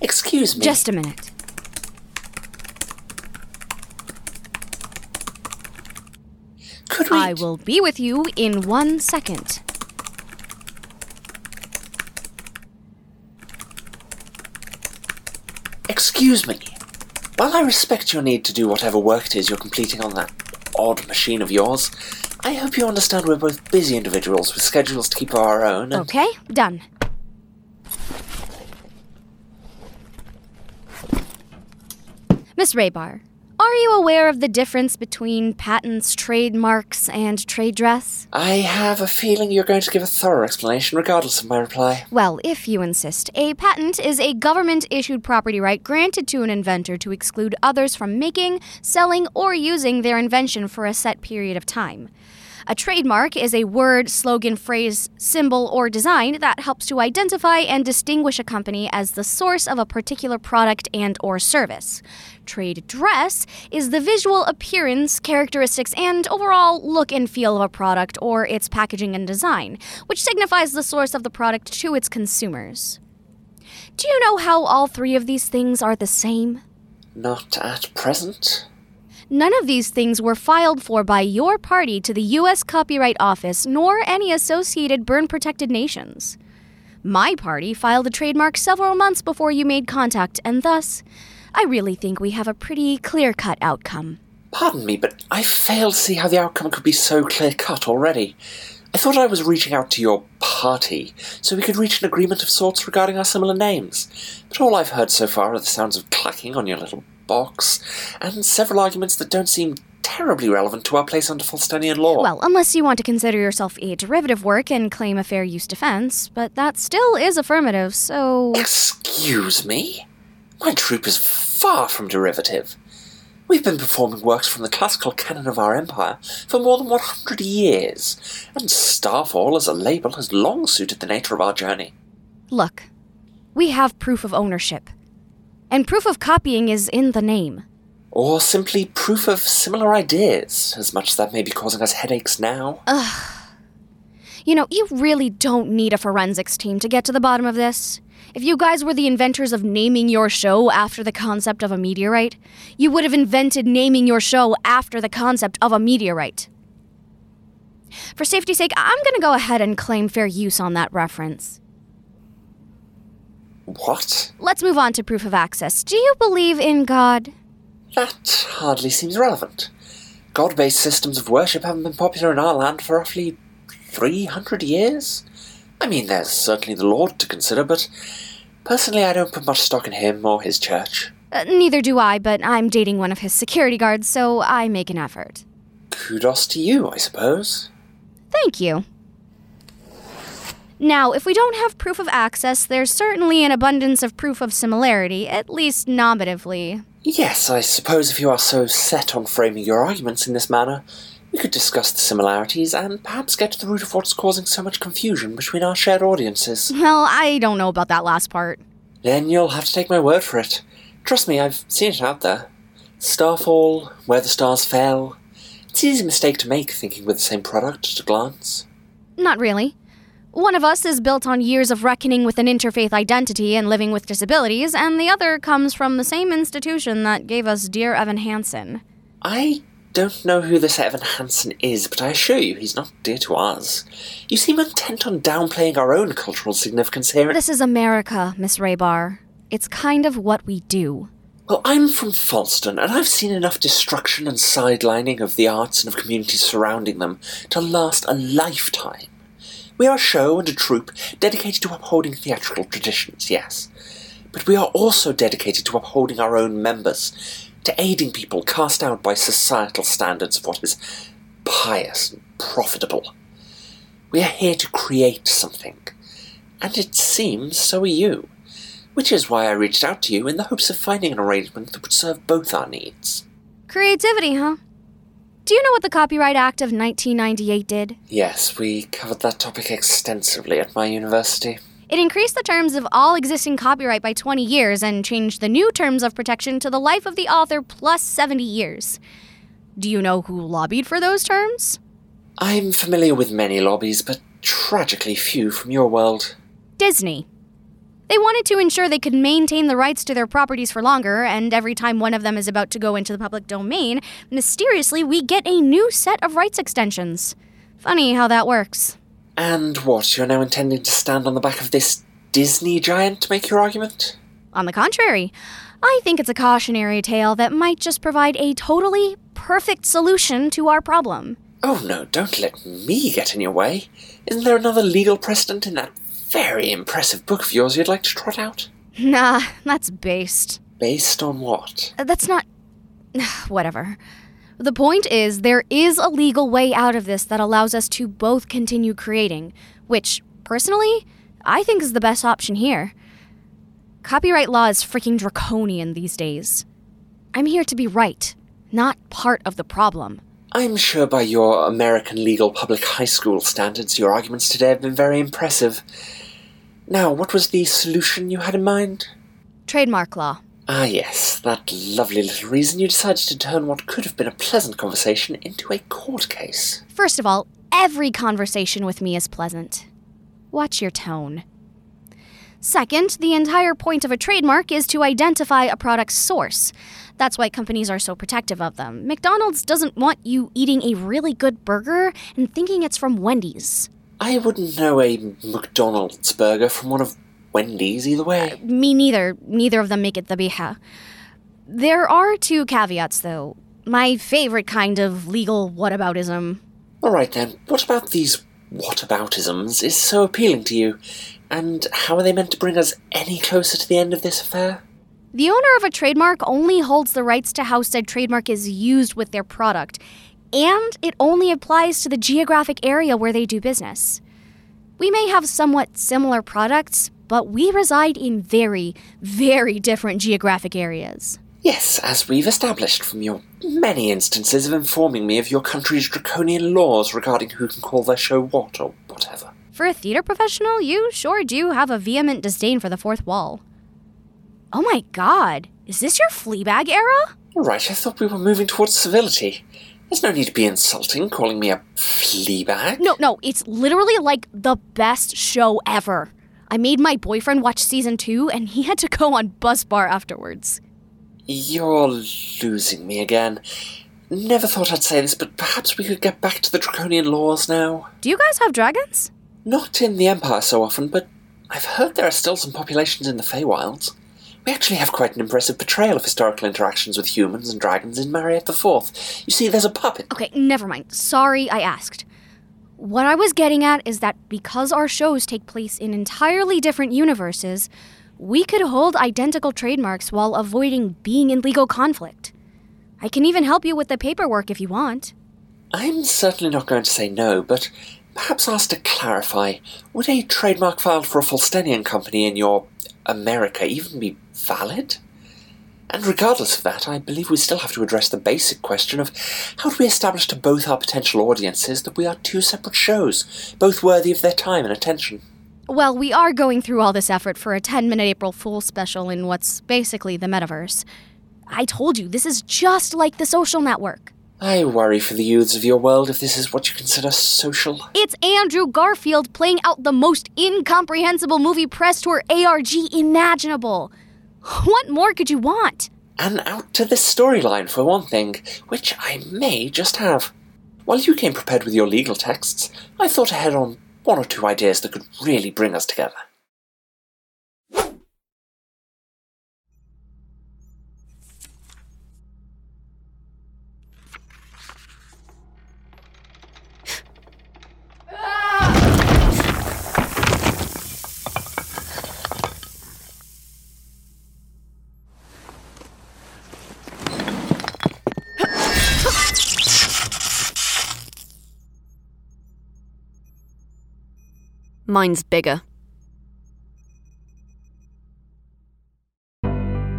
Excuse me. Just a minute. Could we. I will be with you in one second. Excuse me. While I respect your need to do whatever work it is you're completing on that odd machine of yours, I hope you understand we're both busy individuals with schedules to keep of our own. And Okay, done. Miss Raybar, are you aware of the difference between patents, trademarks, and trade dress? I have a feeling you're going to give a thorough explanation regardless of my reply. Well, if you insist, a patent is a government issued property right granted to an inventor to exclude others from making, selling, or using their invention for a set period of time. A trademark is a word, slogan, phrase, symbol, or design that helps to identify and distinguish a company as the source of a particular product and or service. Trade dress is the visual appearance, characteristics, and overall look and feel of a product or its packaging and design, which signifies the source of the product to its consumers. Do you know how all three of these things are the same? Not at present. None of these things were filed for by your party to the U.S. Copyright Office nor any associated Berne protected nations. My party filed a trademark several months before you made contact, and thus, I really think we have a pretty clear cut outcome. Pardon me, but I fail to see how the outcome could be so clear cut already. I thought I was reaching out to your party so we could reach an agreement of sorts regarding our similar names. But all I've heard so far are the sounds of clacking on your little box, and several arguments that don't seem terribly relevant to our place under Falstenian law. Well, unless you want to consider yourself a derivative work and claim a fair use defense, but that still is affirmative, so. Excuse me? My troupe is far from derivative. We've been performing works from the classical canon of our empire for more than 100 years, and Starfall as a label has long suited the nature of our journey. Look, we have proof of ownership. And proof of copying is in the name. Or simply proof of similar ideas, as much as that may be causing us headaches now. Ugh. You know, you really don't need a forensics team to get to the bottom of this. If you guys were the inventors of naming your show after the concept of a meteorite, you would have invented naming your show after the concept of a meteorite. For safety's sake, I'm gonna go ahead and claim fair use on that reference. What? Let's move on to proof of access. Do you believe in God? That hardly seems relevant. God based systems of worship haven't been popular in our land for roughly 300 years. I mean, there's certainly the Lord to consider, but personally, I don't put much stock in him or his church. Uh, neither do I, but I'm dating one of his security guards, so I make an effort. Kudos to you, I suppose. Thank you. Now, if we don't have proof of access, there's certainly an abundance of proof of similarity, at least nominatively. Yes, I suppose if you are so set on framing your arguments in this manner, we could discuss the similarities and perhaps get to the root of what's causing so much confusion between our shared audiences. Well, I don't know about that last part. Then you'll have to take my word for it. Trust me, I've seen it out there. Starfall, Where the Stars Fell. It's an easy mistake to make thinking we're the same product at a glance. Not really. One of us is built on years of reckoning with an interfaith identity and living with disabilities, and the other comes from the same institution that gave us Dear Evan Hansen. I don't know who this Evan Hansen is, but I assure you he's not dear to us. You seem intent on downplaying our own cultural significance here. This is America, Miss Raybar. It's kind of what we do. Well, I'm from Falsten, and I've seen enough destruction and sidelining of the arts and of communities surrounding them to last a lifetime. We are a show and a troupe dedicated to upholding theatrical traditions, yes. But we are also dedicated to upholding our own members, to aiding people cast out by societal standards of what is pious and profitable. We are here to create something, and it seems so are you. Which is why I reached out to you in the hopes of finding an arrangement that would serve both our needs. Creativity, huh? Do you know what the Copyright Act of 1998 did? Yes, we covered that topic extensively at my university. It increased the terms of all existing copyright by 20 years and changed the new terms of protection to the life of the author plus 70 years. Do you know who lobbied for those terms? I'm familiar with many lobbies, but tragically few from your world. Disney. They wanted to ensure they could maintain the rights to their properties for longer, and every time one of them is about to go into the public domain, mysteriously we get a new set of rights extensions. Funny how that works. And what, you're now intending to stand on the back of this Disney giant to make your argument? On the contrary, I think it's a cautionary tale that might just provide a totally perfect solution to our problem. Oh no, don't let me get in your way. Isn't there another legal precedent in that very impressive book of yours you'd like to trot out? Nah, that's based. Based on what? Uh, That's not. Whatever. The point is, there is a legal way out of this that allows us to both continue creating, which, personally, I think is the best option here. Copyright law is freaking draconian these days. I'm here to be right, not part of the problem. I'm sure by your American legal public high school standards, your arguments today have been very impressive. Now, what was the solution you had in mind? Trademark law. Ah, yes, that lovely little reason you decided to turn what could have been a pleasant conversation into a court case. First of all, every conversation with me is pleasant. Watch your tone. Second, the entire point of a trademark is to identify a product's source. That's why companies are so protective of them. McDonald's doesn't want you eating a really good burger and thinking it's from Wendy's. I wouldn't know a McDonald's burger from one of Wendy's either way. Me neither. Neither of them make it the beha. There are two caveats, though. My favorite kind of legal whataboutism. Alright then, what about these whataboutisms is so appealing to you? And how are they meant to bring us any closer to the end of this affair? The owner of a trademark only holds the rights to how said trademark is used with their product, and it only applies to the geographic area where they do business. We may have somewhat similar products, but we reside in very, very different geographic areas. Yes, as we've established from your many instances of informing me of your country's draconian laws regarding who can call their show what or whatever. For a theater professional, you sure do have a vehement disdain for the fourth wall. Oh my god, is this your Fleabag era? Alright, I thought we were moving towards civility. There's no need to be insulting, calling me a fleabag. No, no, it's literally like the best show ever. I made my boyfriend watch season two, and he had to go on bus bar afterwards. You're losing me again. Never thought I'd say this, but perhaps we could get back to the draconian laws now. Do you guys have dragons? Not in the Empire so often, but I've heard there are still some populations in the Feywilds. We actually have quite an impressive portrayal of historical interactions with humans and dragons in Mariette IV. You see, there's a puppet. Okay, never mind. Sorry I asked. What I was getting at is that because our shows take place in entirely different universes, we could hold identical trademarks while avoiding being in legal conflict. I can even help you with the paperwork if you want. I'm certainly not going to say no, but perhaps asked to clarify would a trademark filed for a Falstenian company in your America even be valid? And regardless of that, I believe we still have to address the basic question of how do we establish to both our potential audiences that we are two separate shows, both worthy of their time and attention? Well, we are going through all this effort for a 10 minute April Fool special in what's basically the metaverse. I told you, this is just like the social network. I worry for the youths of your world if this is what you consider social. It's Andrew Garfield playing out the most incomprehensible movie press tour ARG imaginable. What more could you want? And out to this storyline, for one thing, which I may just have. While you came prepared with your legal texts, I thought ahead on one or two ideas that could really bring us together. Mine's bigger.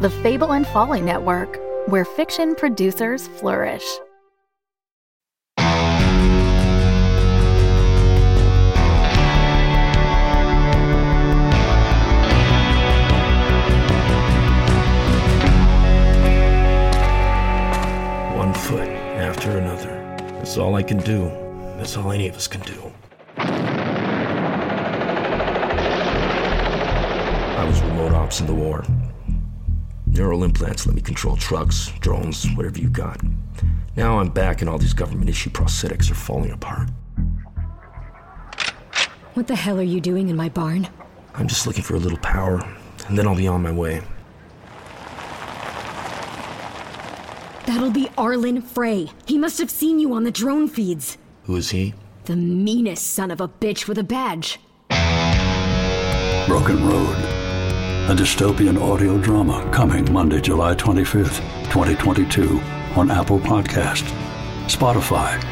the Fable and Folly Network, where fiction producers flourish. One foot after another. That's all I can do. That's all any of us can do. I was remote ops in the war. Neural implants let me control trucks, drones, whatever you got. Now I'm back and all these government issue prosthetics are falling apart. What the hell are you doing in my barn? I'm just looking for a little power, and then I'll be on my way. That'll be Arlen Frey. He must have seen you on the drone feeds. Who is he? The meanest son of a bitch with a badge. Broken Road. A dystopian audio drama coming Monday, July 25th, 2022 on Apple Podcast, Spotify,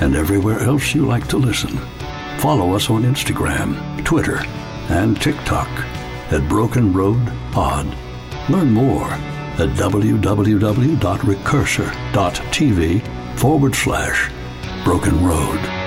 and everywhere else you like to listen. Follow us on Instagram, Twitter, and TikTok at Broken Road Pod. Learn more at www.recursor.tv forward slash Broken Road.